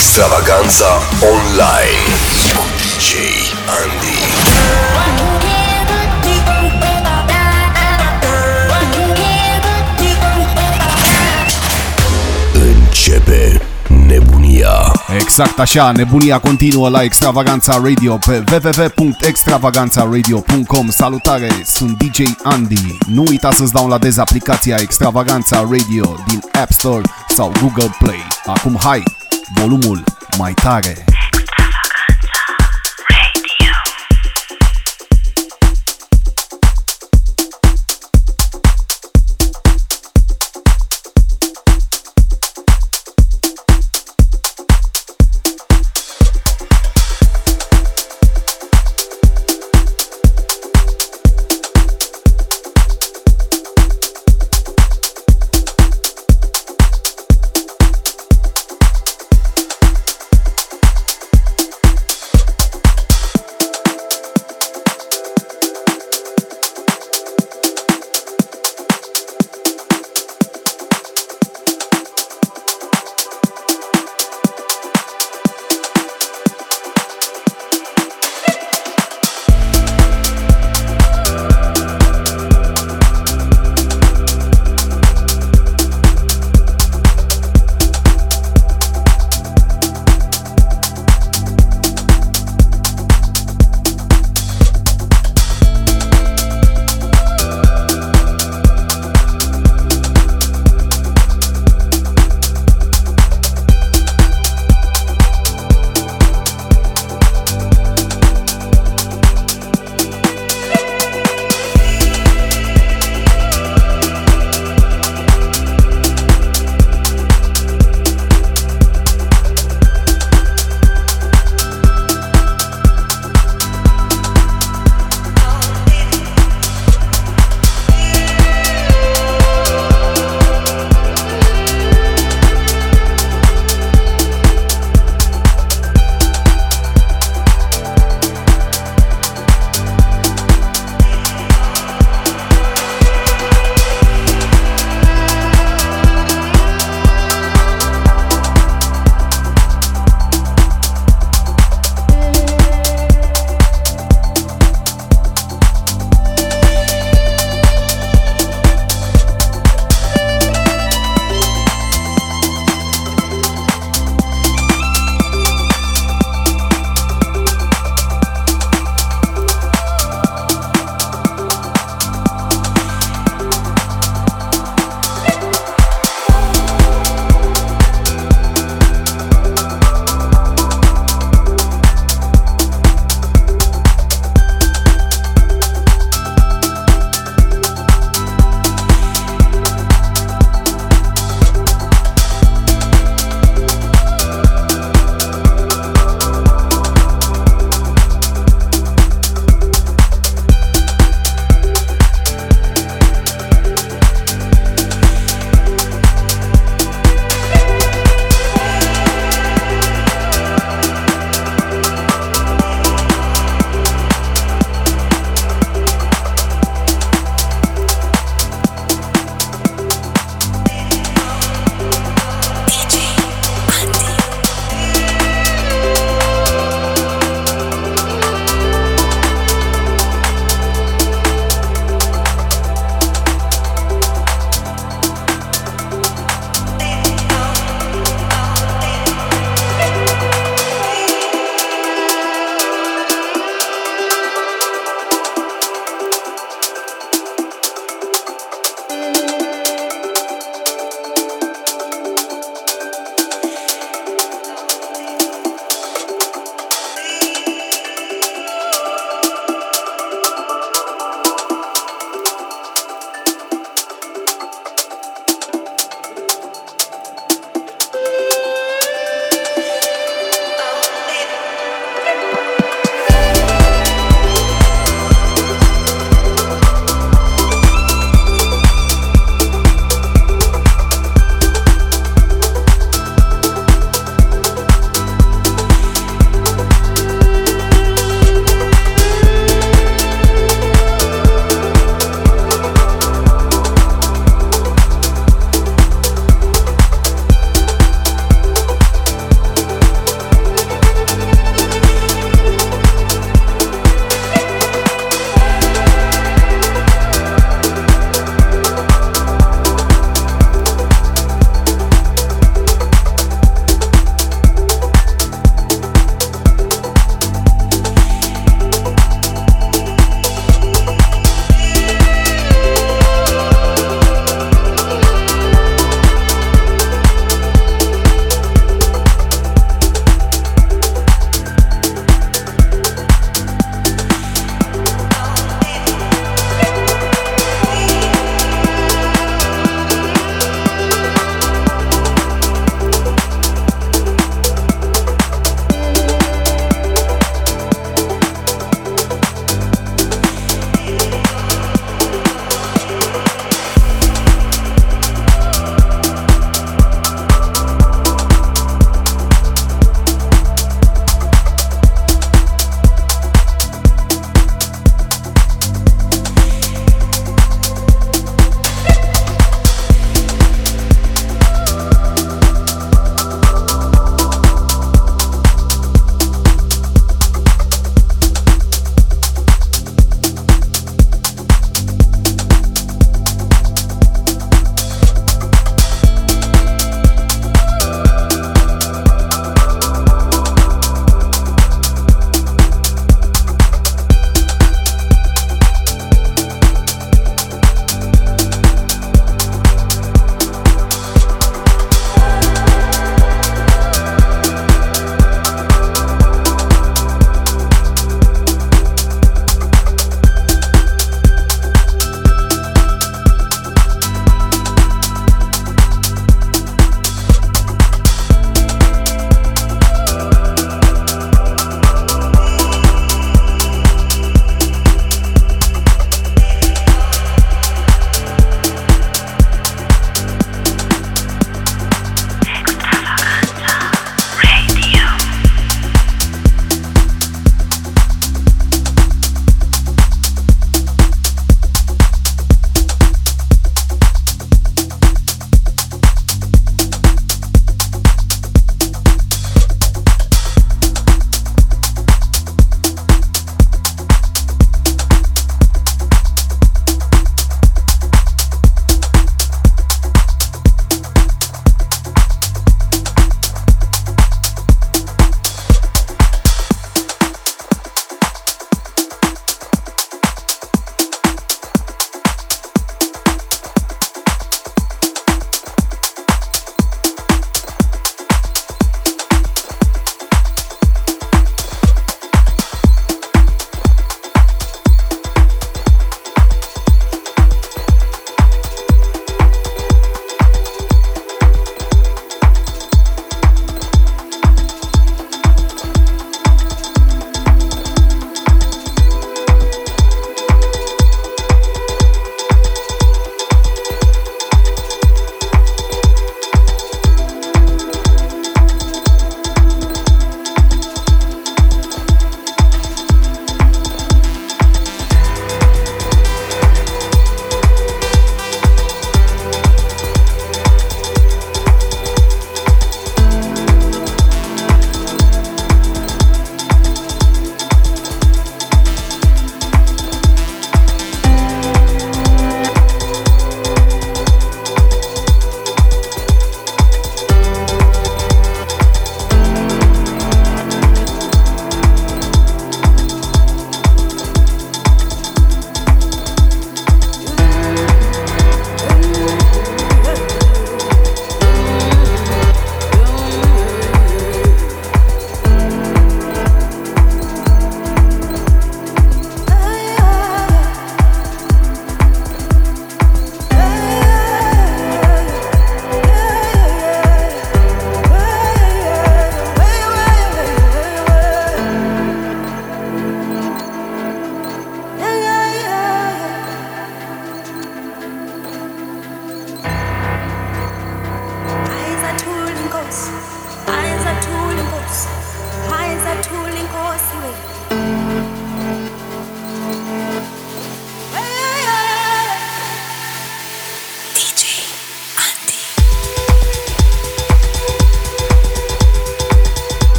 Extravaganza Online cu DJ Andy. Începe nebunia. Exact așa, nebunia continuă la Extravaganța Radio pe www.extravaganțaradio.com Salutare, sunt DJ Andy. Nu uita să-ți downloadezi aplicația Extravaganța Radio din App Store sau Google Play. Acum hai, volumul mai tare.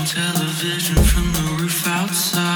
television from the roof outside.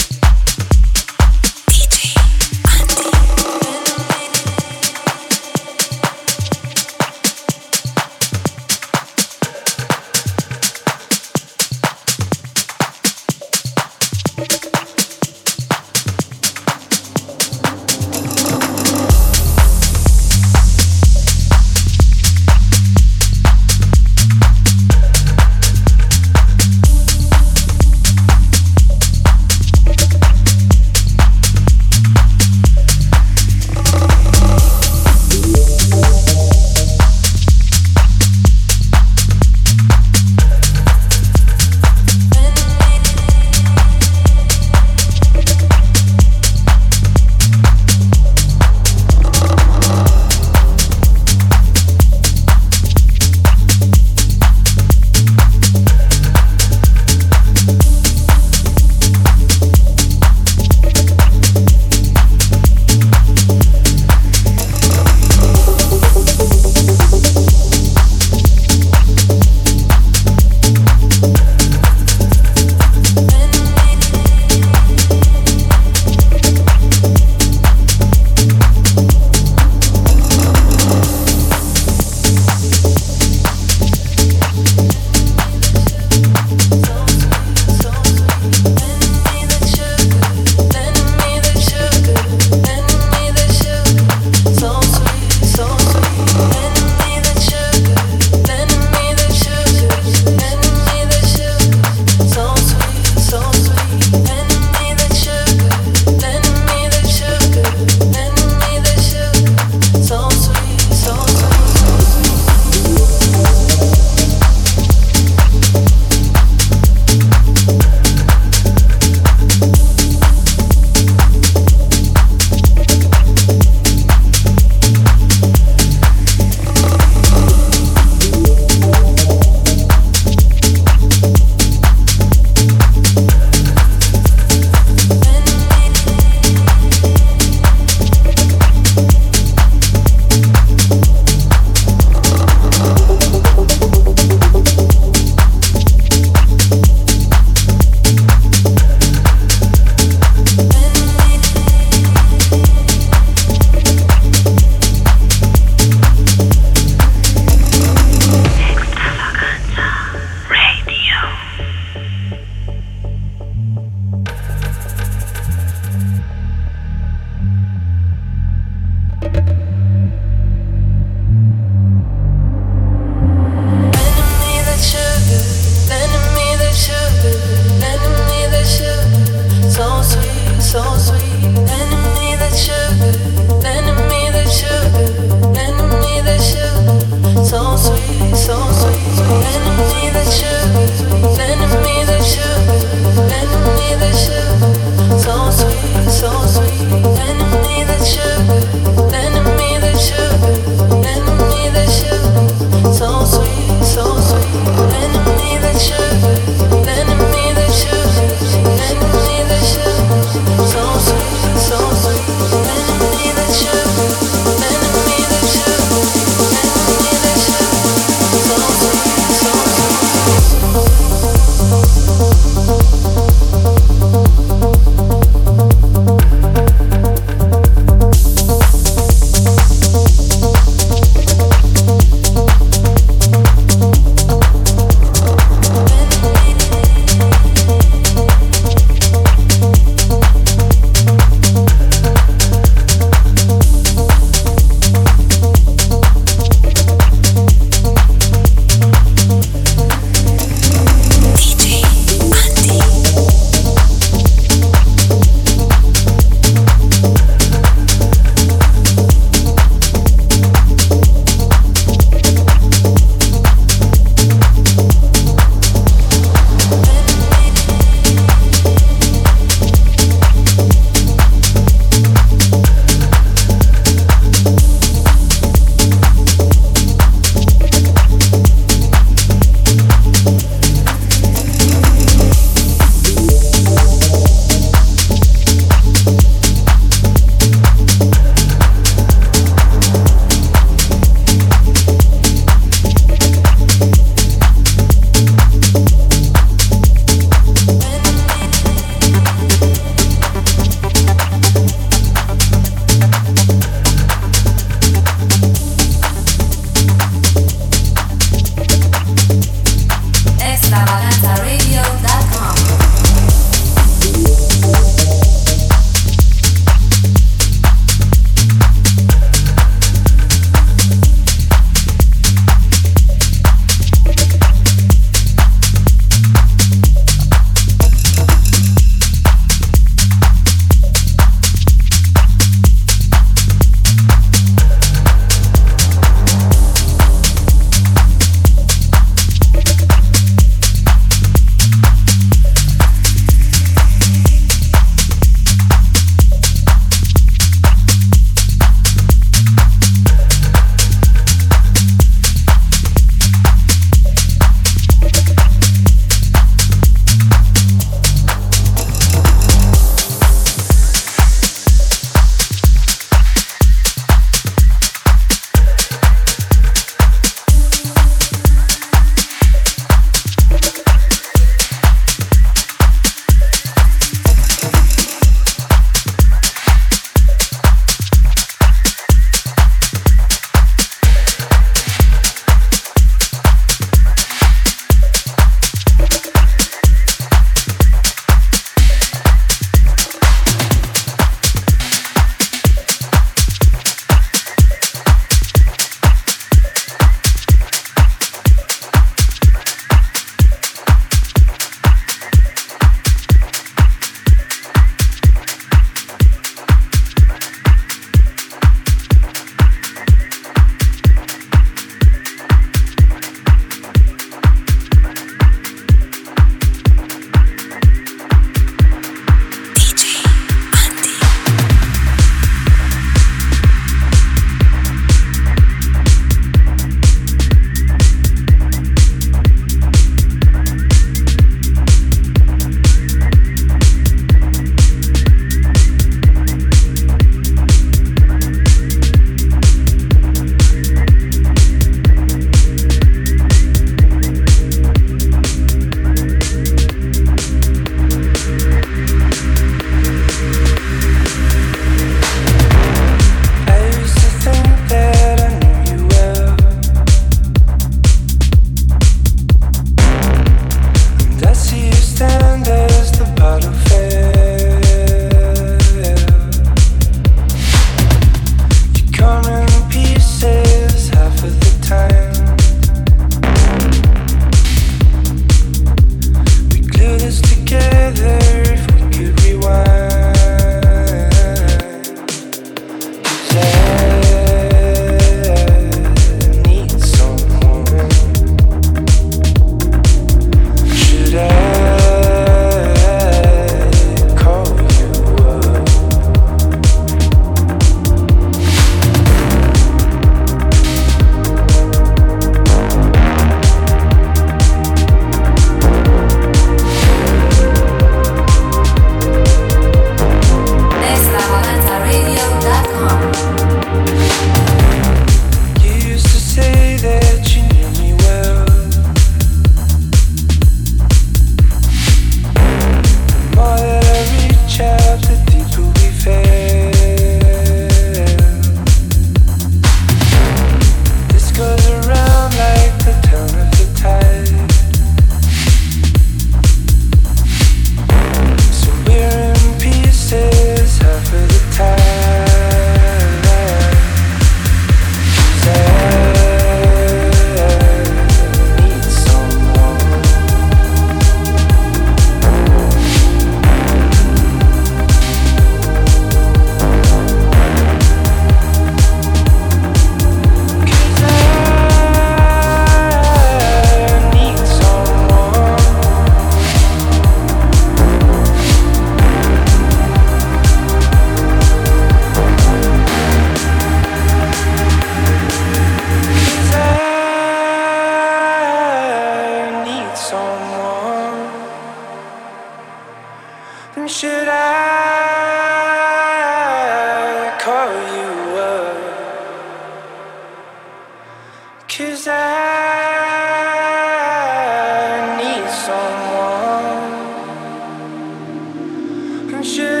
should